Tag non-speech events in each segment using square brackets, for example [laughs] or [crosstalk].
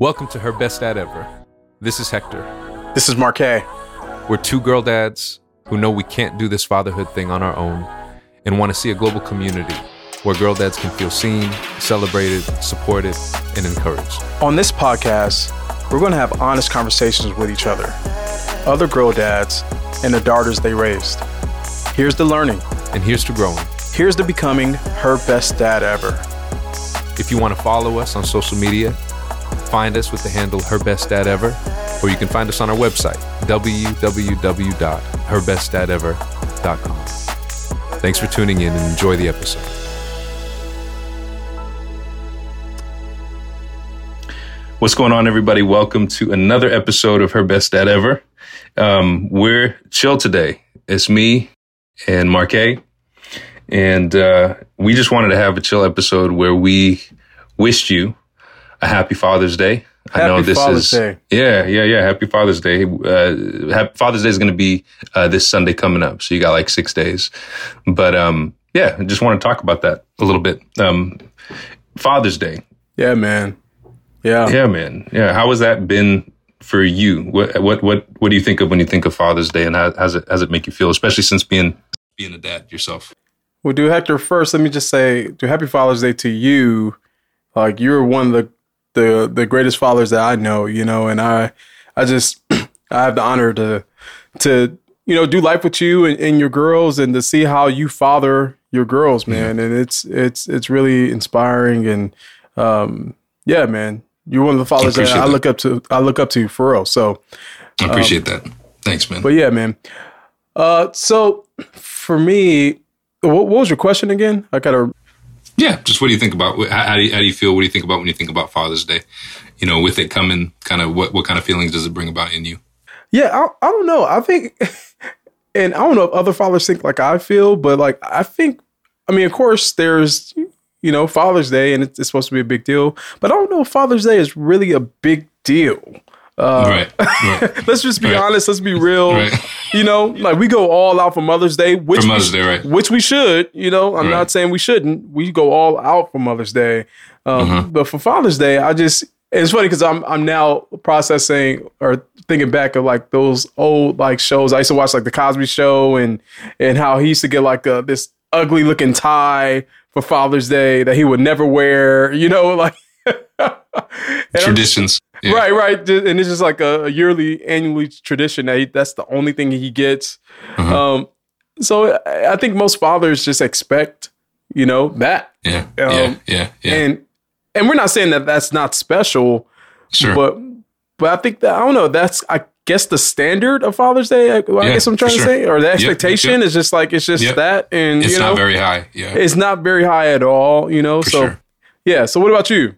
Welcome to Her Best Dad Ever. This is Hector. This is Marquet. We're two girl dads who know we can't do this fatherhood thing on our own and want to see a global community where girl dads can feel seen, celebrated, supported, and encouraged. On this podcast, we're going to have honest conversations with each other, other girl dads, and the daughters they raised. Here's the learning. And here's to growing. Here's to becoming her best dad ever. If you want to follow us on social media, find us with the handle Her Best Dad Ever, or you can find us on our website, www.herbestdadever.com. Thanks for tuning in and enjoy the episode. What's going on, everybody? Welcome to another episode of Her Best Dad Ever. Um, we're chill today. It's me and Marquet. And uh, we just wanted to have a chill episode where we wished you a happy Father's Day. Happy I know this Father's is Day. yeah, yeah, yeah. Happy Father's Day. Uh, happy Father's Day is going to be uh, this Sunday coming up, so you got like six days. But um, yeah, I just want to talk about that a little bit. Um, Father's Day. Yeah, man. Yeah, yeah, man. Yeah, how has that been for you? What what what what do you think of when you think of Father's Day, and how has it has it make you feel, especially since being being a dad yourself? Well, do Hector first. Let me just say, do Happy Father's Day to you. Like you're one of the the the greatest fathers that I know, you know, and I I just [clears throat] I have the honor to to you know do life with you and, and your girls and to see how you father your girls, man. And it's it's it's really inspiring and um yeah, man. You're one of the fathers that I look up to I look up to for real. So I appreciate um, that. Thanks, man. But yeah, man. Uh so for me, what, what was your question again? I gotta yeah, just what do you think about how, how, do you, how do you feel? What do you think about when you think about Father's Day? You know, with it coming, kind of what what kind of feelings does it bring about in you? Yeah, I, I don't know. I think, [laughs] and I don't know if other fathers think like I feel, but like I think, I mean, of course, there's you know Father's Day, and it's, it's supposed to be a big deal, but I don't know if Father's Day is really a big deal. Uh, right, right. [laughs] let's just be right. honest. Let's be real. Right. You know, like we go all out for Mother's Day, which for Mother's we, Day, right? Which we should. You know, I'm not saying we shouldn't. We go all out for Mother's Day, um, mm-hmm. but for Father's Day, I just it's funny because I'm I'm now processing or thinking back of like those old like shows. I used to watch like the Cosby Show and and how he used to get like a, this ugly looking tie for Father's Day that he would never wear. You know, like [laughs] traditions. Yeah. Right, right, and it's just like a, yearly, annually tradition that he, that's the only thing he gets. Uh-huh. Um, so I think most fathers just expect, you know, that. Yeah, um, yeah, yeah, yeah. And and we're not saying that that's not special, sure. But but I think that I don't know. That's I guess the standard of Father's Day. I, yeah, guess I'm trying to say, or the expectation yep, yep. is just like it's just yep. that, and it's you know, not very high. Yeah, it's not very high at all. You know, for so sure. yeah. So what about you?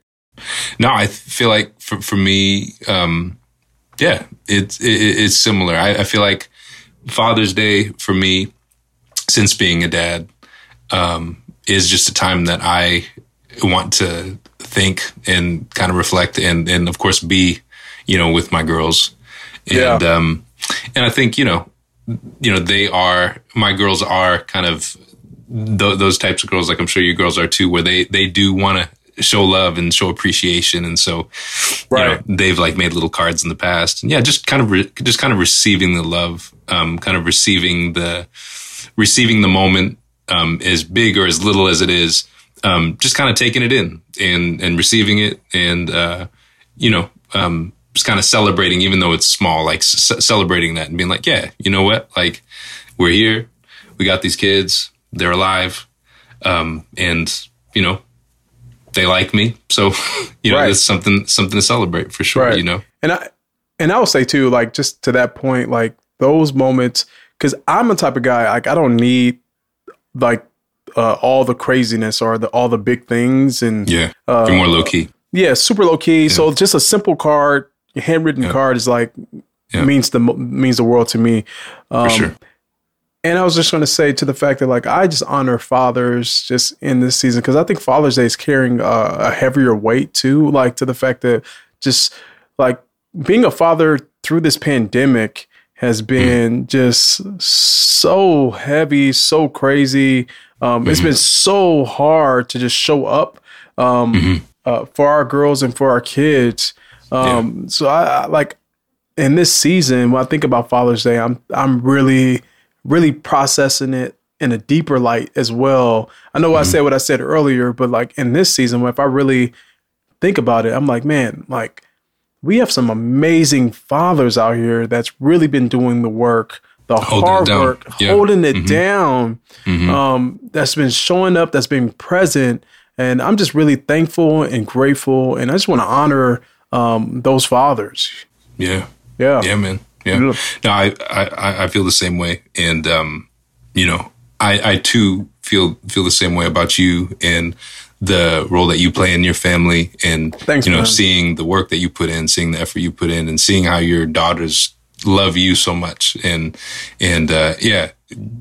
No, I feel like for for me, um, yeah, it's it, it's similar. I, I, feel like Father's Day for me, since being a dad, um, is just a time that I want to think and kind of reflect and and of course be, you know, with my girls, and yeah. um, and I think you know, you know, they are my girls are kind of th- those types of girls, like I'm sure you girls are too, where they they do want to show love and show appreciation. And so, right. you know, they've like made little cards in the past. And yeah, just kind of, re- just kind of receiving the love, um, kind of receiving the, receiving the moment, um, as big or as little as it is, um, just kind of taking it in and, and receiving it and, uh, you know, um, just kind of celebrating, even though it's small, like c- celebrating that and being like, yeah, you know what? Like we're here. We got these kids. They're alive. Um, and, you know, they like me. So, [laughs] you know, right. it's something something to celebrate for sure. Right. You know, and I and I will say too, like just to that point, like those moments, because I'm a type of guy like I don't need like uh, all the craziness or the all the big things and yeah, uh, you're more low key. Yeah, super low key. Yeah. So just a simple card, handwritten yeah. card is like yeah. means the means the world to me. Um, for sure. And I was just going to say to the fact that like I just honor fathers just in this season because I think Father's Day is carrying a, a heavier weight too. Like to the fact that just like being a father through this pandemic has mm-hmm. been mm. just so heavy, so crazy. Um, mm-hmm. It's been so hard to just show up um, mm-hmm. uh, for our girls and for our kids. Um, yeah. so I, I like in this season when I think about Father's Day, I'm I'm really really processing it in a deeper light as well. I know mm-hmm. I said what I said earlier, but like in this season, if I really think about it, I'm like, man, like we have some amazing fathers out here that's really been doing the work, the holding hard work, yeah. holding it mm-hmm. down. Mm-hmm. Um, that's been showing up, that's been present, and I'm just really thankful and grateful, and I just want to honor um, those fathers. Yeah, yeah, yeah, man. Yeah. No, I, I I feel the same way, and um, you know, I I too feel feel the same way about you and the role that you play in your family and Thanks, you know man. seeing the work that you put in seeing the effort you put in and seeing how your daughters love you so much and and uh, yeah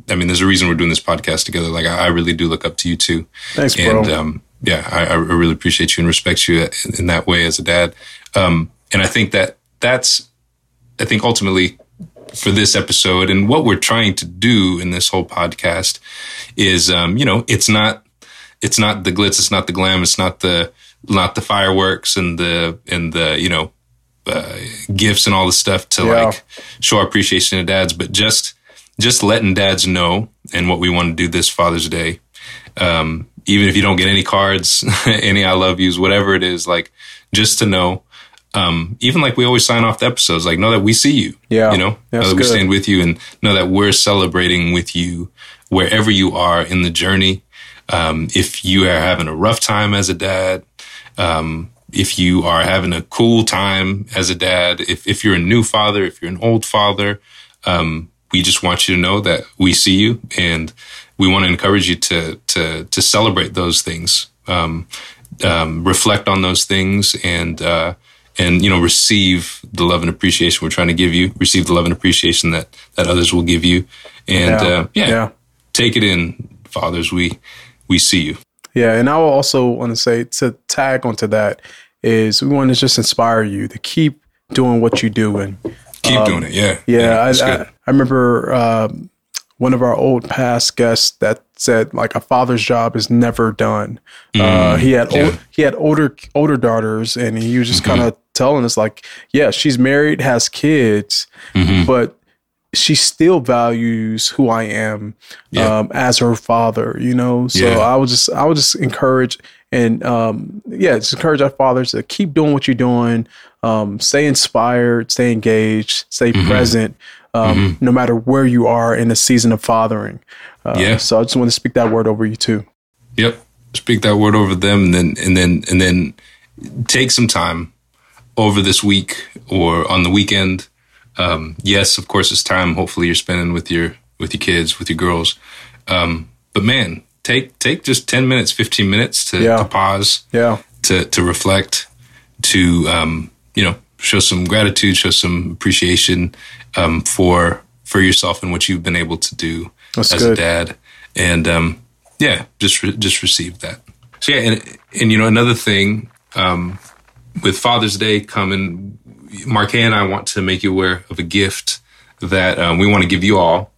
i mean there's a reason we're doing this podcast together like i, I really do look up to you too Thanks, bro. and um, yeah I, I, really appreciate you and respect you in that way as a dad um, and i think that that's i think ultimately for this episode and what we're trying to do in this whole podcast is um, you know it's not it's not the glitz, it's not the glam, it's not the not the fireworks and the and the you know uh, gifts and all the stuff to yeah. like show our appreciation to dads, but just just letting dads know and what we want to do this Father's Day. Um, even if you don't get any cards, [laughs] any I love yous, whatever it is, like just to know. Um, even like we always sign off the episodes, like know that we see you. Yeah. You know, know that we stand with you and know that we're celebrating with you wherever you are in the journey um, if you are having a rough time as a dad, um, if you are having a cool time as a dad, if, if you're a new father, if you're an old father, um, we just want you to know that we see you and we want to encourage you to, to, to celebrate those things, um, um, reflect on those things and, uh, and, you know, receive the love and appreciation we're trying to give you, receive the love and appreciation that, that others will give you. And, yeah. Uh, yeah, yeah, take it in, fathers. We, we see you. Yeah, and I will also want to say to tag onto that is we want to just inspire you to keep doing what you do and keep um, doing it. Yeah, yeah. yeah I, I, I, remember um, one of our old past guests that said like a father's job is never done. Mm, uh, he had yeah. old, he had older older daughters, and he was just mm-hmm. kind of telling us like, yeah, she's married, has kids, mm-hmm. but she still values who I am yeah. um, as her father, you know. So yeah. I would just I would just encourage and um, yeah, just encourage our fathers to keep doing what you're doing, um, stay inspired, stay engaged, stay mm-hmm. present, um, mm-hmm. no matter where you are in the season of fathering. Uh, yeah. So I just want to speak that word over you too. Yep, speak that word over them, and then and then and then take some time over this week or on the weekend um, yes, of course, it's time. Hopefully, you're spending with your with your kids, with your girls. Um, but man, take take just ten minutes, fifteen minutes to, yeah. to pause, yeah, to to reflect, to um, you know, show some gratitude, show some appreciation um, for for yourself and what you've been able to do That's as good. a dad, and um, yeah, just re- just receive that. So yeah, and and you know another thing um, with Father's Day coming, Marquet and I want to make you aware of a gift that um, we want to give you all,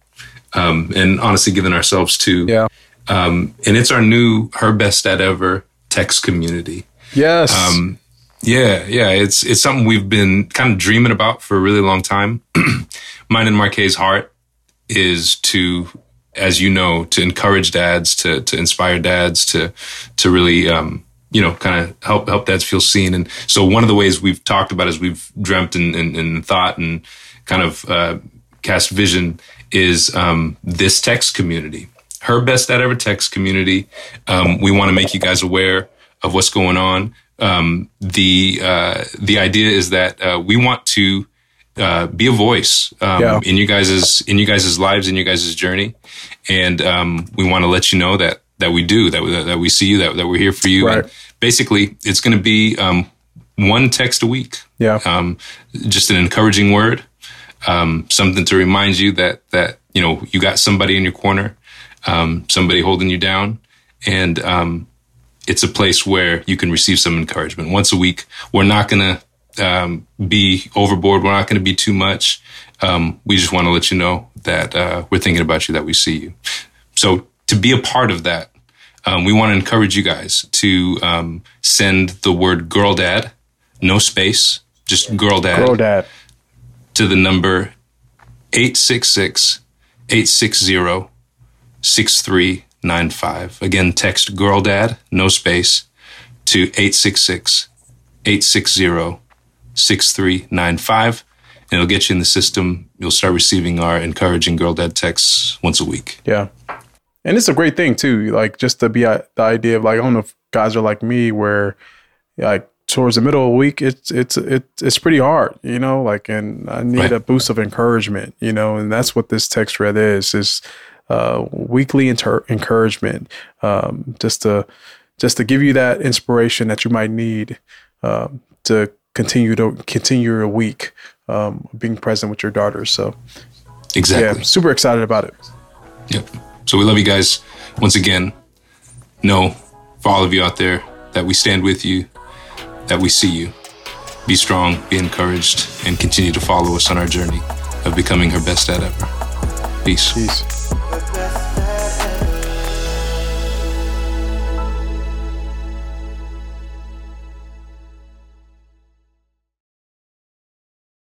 um, and honestly, giving ourselves to. Yeah. Um, and it's our new her best dad ever text community. Yes. Um, yeah, yeah. It's it's something we've been kind of dreaming about for a really long time. [clears throat] Mine and Marquet's heart is to, as you know, to encourage dads, to to inspire dads, to to really um, you know, kind of help help dads feel seen. And so one of the ways we've talked about is we've dreamt and, and, and thought and kind of uh, cast vision is um, this text community, her best dad ever text community. Um, we want to make you guys aware of what's going on. Um, the uh, the idea is that uh, we want to uh, be a voice um, yeah. in you guys's in you guys's lives in you guys's journey, and um, we want to let you know that that we do, that, that, that we see you, that, that we're here for you. Right. And basically, it's going to be um, one text a week. Yeah. Um, just an encouraging word, um, something to remind you that, that, you know, you got somebody in your corner, um, somebody holding you down. And um, it's a place where you can receive some encouragement once a week. We're not going to um, be overboard. We're not going to be too much. we just want to let you know that uh, we're thinking about you, that we see you. So to be a part of that, um, we want to encourage you guys to um, send the word girl dad, no space, just girl dad. Girl dad. To the number 866 860 6395. Again, text girl dad, no space, to 866 860 6395 and it'll get you in the system. You'll start receiving our encouraging girl dad texts once a week. Yeah. And it's a great thing too. Like just to be the idea of like, I don't know if guys are like me where like towards the middle of the week, it's, it's, it's, it's pretty hard, you know, like, and I need right. a boost of encouragement, you know, and that's what this text thread is, is, uh, weekly inter- encouragement, um, just to, just to give you that inspiration that you might need, um, to continue to continue your week um, being present with your daughters. So, exactly. Yeah, super excited about it. Yep. So we love you guys. Once again, know for all of you out there that we stand with you, that we see you. Be strong, be encouraged, and continue to follow us on our journey of becoming her best dad ever. Peace. Peace.